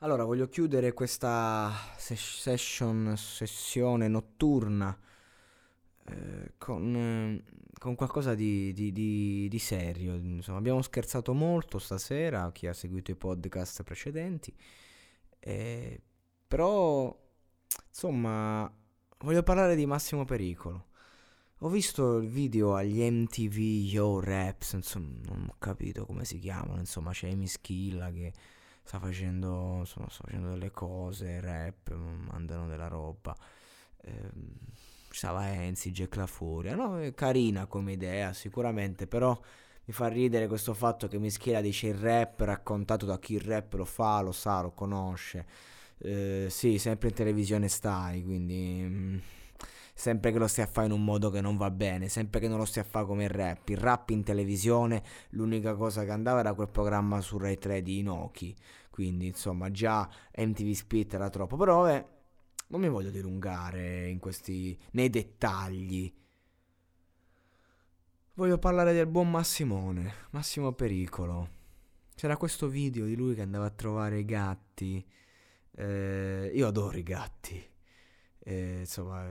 Allora, voglio chiudere questa ses- session, sessione notturna eh, con, eh, con qualcosa di, di- di- di serio. Insomma, abbiamo scherzato molto stasera, chi ha seguito i podcast precedenti, eh, però, insomma, voglio parlare di Massimo Pericolo. Ho visto il video agli MTV Yo Raps, insomma, non ho capito come si chiamano, insomma, c'è Amy Schilla che sta facendo, insomma, sta facendo delle cose, rap, mandano della roba. Ehm, stava Enzi, Jack La Furia, no? È carina come idea sicuramente, però mi fa ridere questo fatto che Mischela dice il rap raccontato da chi il rap lo fa, lo sa, lo conosce. Eh, sì, sempre in televisione stai, quindi... sempre che lo stia a fare in un modo che non va bene, sempre che non lo stia a fare come il rap. Il rap in televisione, l'unica cosa che andava era quel programma su Rai 3 di Inoki. Quindi, insomma, già MTV Split era troppo. Però, vabbè, non mi voglio dilungare in questi, nei dettagli. Voglio parlare del buon Massimone, Massimo Pericolo. C'era questo video di lui che andava a trovare i gatti. Eh, io adoro i gatti. Eh, insomma,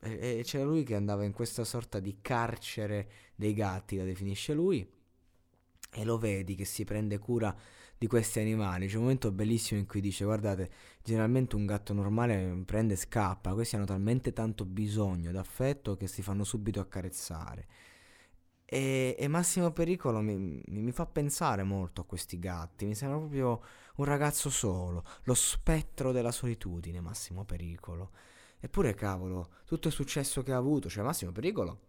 e, c'era lui che andava in questa sorta di carcere dei gatti, la definisce lui, e lo vedi che si prende cura di questi animali. C'è un momento bellissimo in cui dice: Guardate, generalmente un gatto normale prende e scappa, questi hanno talmente tanto bisogno d'affetto che si fanno subito accarezzare. E, e Massimo Pericolo mi, mi- mi fa pensare molto a questi gatti, mi sembra proprio un ragazzo solo, lo spettro della solitudine, Massimo Pericolo. Eppure, cavolo, tutto il successo che ha avuto, cioè Massimo Pericolo,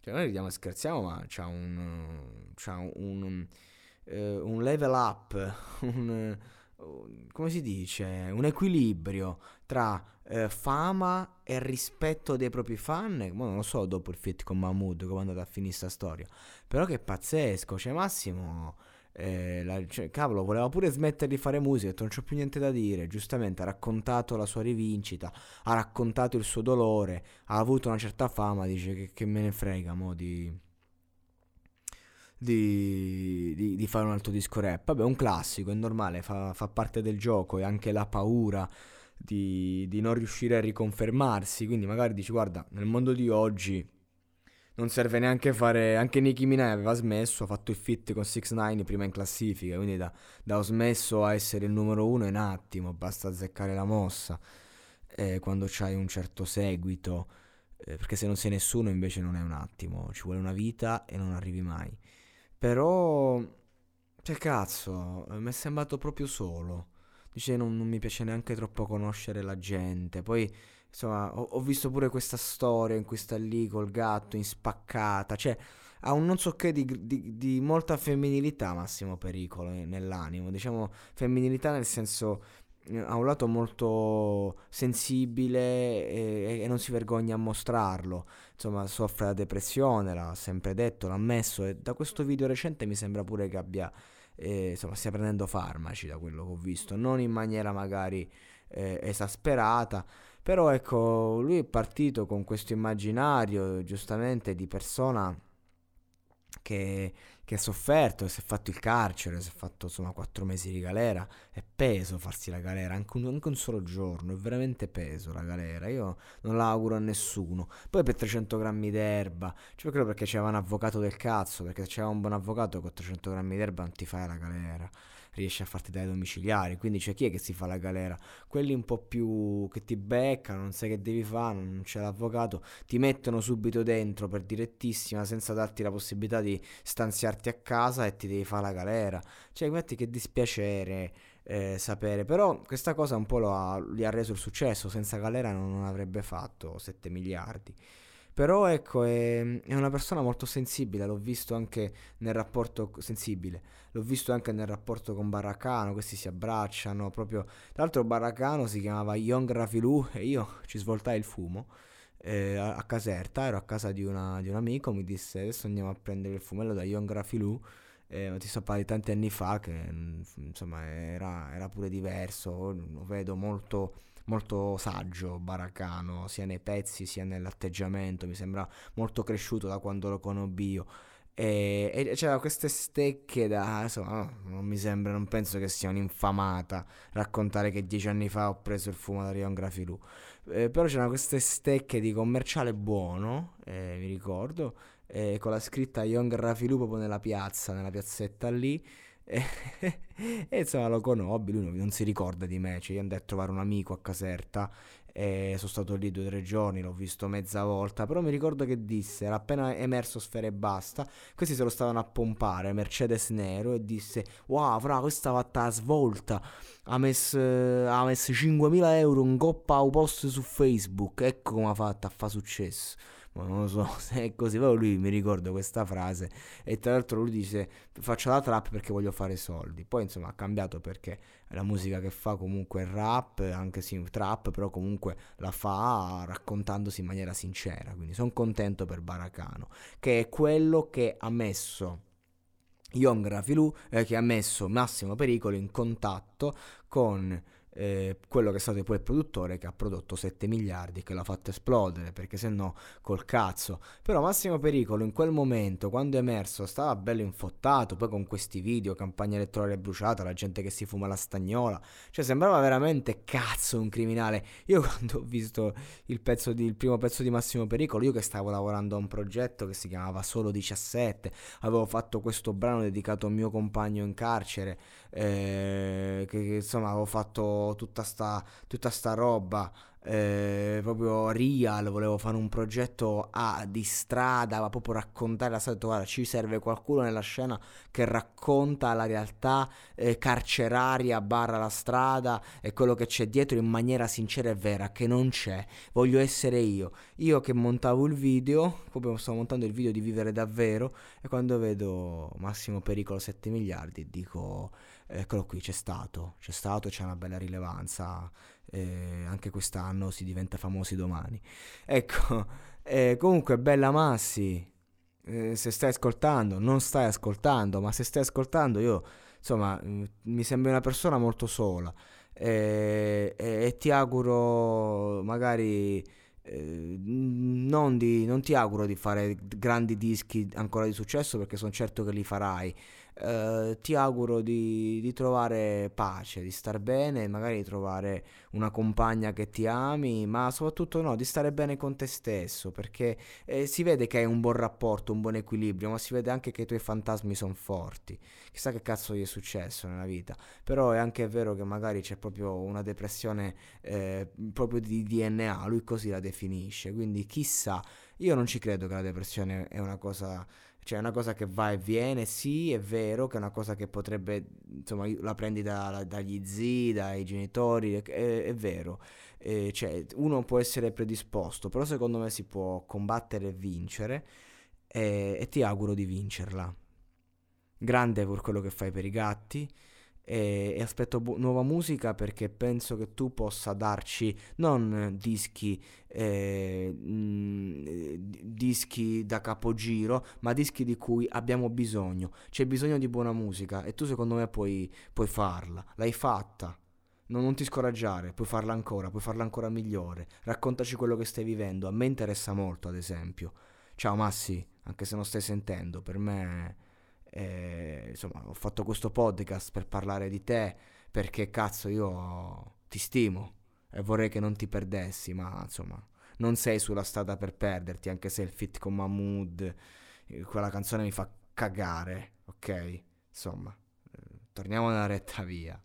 cioè noi ridiamo e scherziamo, ma c'ha un, c'ha un, un, eh, un level up, un, come si dice, un equilibrio tra eh, fama e rispetto dei propri fan, mo non lo so dopo il fit con Mahmood come è andata a finire sta storia, però che pazzesco, cioè Massimo... eh, la- cioè, cavolo, voleva pure smettere di fare musica, non c'ho più niente da dire. Giustamente ha raccontato la sua rivincita, ha raccontato il suo dolore, ha avuto una certa fama, dice che, che me ne frega mo di, di, di- di fare un altro disco rap. Vabbè, è un classico, è normale, fa, fa parte del gioco e anche la paura di, di non riuscire a riconfermarsi. Quindi magari dici, guarda, nel mondo di oggi non serve neanche fare... Anche Nicki Minaj aveva smesso, ha fatto il feat con 6 9 prima in classifica, quindi da, da ho smesso a essere il numero uno in attimo, basta azzeccare la mossa eh, quando c'hai un certo seguito, eh, perché se non sei nessuno invece non è un attimo, ci vuole una vita e non arrivi mai. Però, che cazzo, eh, mi è sembrato proprio solo. Dice non, non mi piace neanche troppo conoscere la gente. Poi, insomma, ho, ho visto pure questa storia in cui sta lì col gatto in spaccata. Cioè, ha un non so che di, di- di molta femminilità, Massimo Pericolo, eh, nell'animo. Diciamo, femminilità nel senso eh, ha un lato molto sensibile e, e non si vergogna a mostrarlo. Insomma, soffre la depressione, l'ha sempre detto, l'ha ammesso e da questo video recente mi sembra pure che abbia, eh, insomma, stia prendendo farmaci da quello che ho visto, non in maniera magari eh, esasperata, però ecco, lui è partito con questo immaginario, giustamente, di persona che, che ha sofferto, si è fatto il carcere, si è fatto insomma quattro mesi di galera, è peso farsi la galera, anche un, anche un solo giorno, è veramente peso la galera, io non la auguro a nessuno. Poi per 300 grammi d'erba, cioè credo perché c'era un avvocato del cazzo, perché se c'era un buon avvocato con 300 grammi d'erba non ti fai la galera, riesci a farti dai domiciliari, quindi c'è chi è che si fa la galera? Quelli un po' più che ti beccano, non sai che devi fare, non c'è l'avvocato, ti mettono subito dentro per direttissima senza darti la possibilità di stanziarti a casa e ti devi fare la galera. Cioè, guardi che dispiacere eh, sapere, però questa cosa un po' ha- gli ha reso il successo, senza galera non, non avrebbe fatto 7 miliardi. Però ecco, è, è, una persona molto sensibile, l'ho visto anche nel rapporto sensibile, l'ho visto anche nel rapporto con Baracano, questi si abbracciano proprio. Tra l'altro Baracano si chiamava Young Rafilù e io ci svoltai il fumo eh, a, Caserta, ero a casa di, una, di, un amico, mi disse adesso andiamo a prendere il fumello da Young Rafilù. Eh, ti so parlare di tanti anni fa che insomma era, era pure diverso, lo vedo molto molto saggio, baracano, sia nei pezzi sia nell'atteggiamento, mi sembra molto cresciuto da quando lo conobbi io. E, e c'era queste stecche da insomma non mi sembra non penso che sia un'infamata raccontare che dieci anni fa ho preso il fumo da Rion Grafilù eh, però c'erano queste stecche di commerciale buono eh, mi ricordo eh, con la scritta Young Grafilù proprio nella piazza nella piazzetta lì. E, insomma lo conobbi, lui non, non, si ricorda di me, cioè io andai a trovare un amico a Caserta e sono stato lì due o tre giorni, l'ho visto mezza volta, però mi ricordo che disse, era appena emerso Sfera e Basta, questi se lo stavano a pompare, Mercedes Nero, e disse, wow, fra, questa fatta a svolta, ha messo, ha messo 5.000 euro in coppa a post su Facebook, ecco come ha fatto a fare successo ma non lo so se è così, però lui mi ricordo questa frase e tra l'altro lui dice faccio la trap perché voglio fare soldi, poi insomma ha cambiato perché la musica che fa comunque è rap, anche sì trap, però comunque la fa raccontandosi in maniera sincera, quindi sono contento per Baracano, che è quello che ha messo Young Rafilu, eh, che ha messo Massimo Pericolo in contatto con eh, quello che è stato poi il produttore che ha prodotto 7 miliardi che l'ha fatto esplodere perché se no col cazzo. Però Massimo Pericolo in quel momento quando è emerso stava bello infottato poi con questi video campagna elettorale bruciata la gente che si fuma la stagnola. Cioè sembrava veramente cazzo un criminale. Io quando ho visto il, pezzo di, il primo pezzo di Massimo Pericolo io che stavo lavorando a un progetto che si chiamava Solo 17 avevo fatto questo brano dedicato a mio compagno in carcere eh, che, che insomma avevo fatto tutta sta, tutta sta roba eh, proprio real, volevo fare un progetto ah, di strada, ma proprio raccontare la strada, guarda, ci serve qualcuno nella scena che racconta la realtà eh, carceraria barra la strada e quello che c'è dietro in maniera sincera e vera, che non c'è, voglio essere io, io che montavo il video, proprio stavo montando il video di Vivere Davvero e quando vedo Massimo Pericolo 7 miliardi dico eccolo qui, c'è stato, c'è stato, c'è una bella rilevanza, eh, anche quest'anno si diventa famosi domani. Ecco, eh, comunque bella Massi, eh, se stai ascoltando, non stai ascoltando, ma se stai ascoltando io, insomma, mm, mi sembri una persona molto sola e, e ti auguro magari... Eh, non, di, non, ti auguro di fare grandi dischi ancora di successo perché sono certo che li farai, eh, ti auguro di, di, trovare pace, di star bene, magari di trovare una compagna che ti ami, ma soprattutto no, di stare bene con te stesso, perché eh, si vede che hai un buon rapporto, un buon equilibrio, ma si vede anche che i tuoi fantasmi sono forti. Chissà che cazzo gli è successo nella vita, però è anche vero che magari c'è proprio una depressione eh, proprio di DNA, lui così la definisce, quindi chissà, io non ci credo che la depressione è una cosa cioè è una cosa che va e viene, sì, è vero che è una cosa che potrebbe, insomma, la prendi da, dagli zii, dai genitori, è, è vero. Eh, cioè, uno può essere predisposto, però secondo me si può combattere e vincere e, e ti auguro di vincerla. Grande per quello che fai per i gatti e, e aspetto bu- nuova musica perché penso che tu possa darci non dischi, eh, mh, dischi da capogiro, ma dischi di cui abbiamo bisogno. C'è bisogno di buona musica e tu secondo me puoi, puoi farla. L'hai fatta. Non, non ti scoraggiare, puoi farla ancora, puoi farla ancora migliore. Raccontaci quello che stai vivendo. A me interessa molto, ad esempio. Ciao Massi, anche se non stai sentendo, per me e, insomma, ho fatto questo podcast per parlare di te perché cazzo io ti stimo e vorrei che non ti perdessi, ma insomma, non sei sulla strada per perderti, anche se il fit con Mahmood, eh, quella canzone mi fa cagare, ok? Insomma, eh, torniamo nella retta via.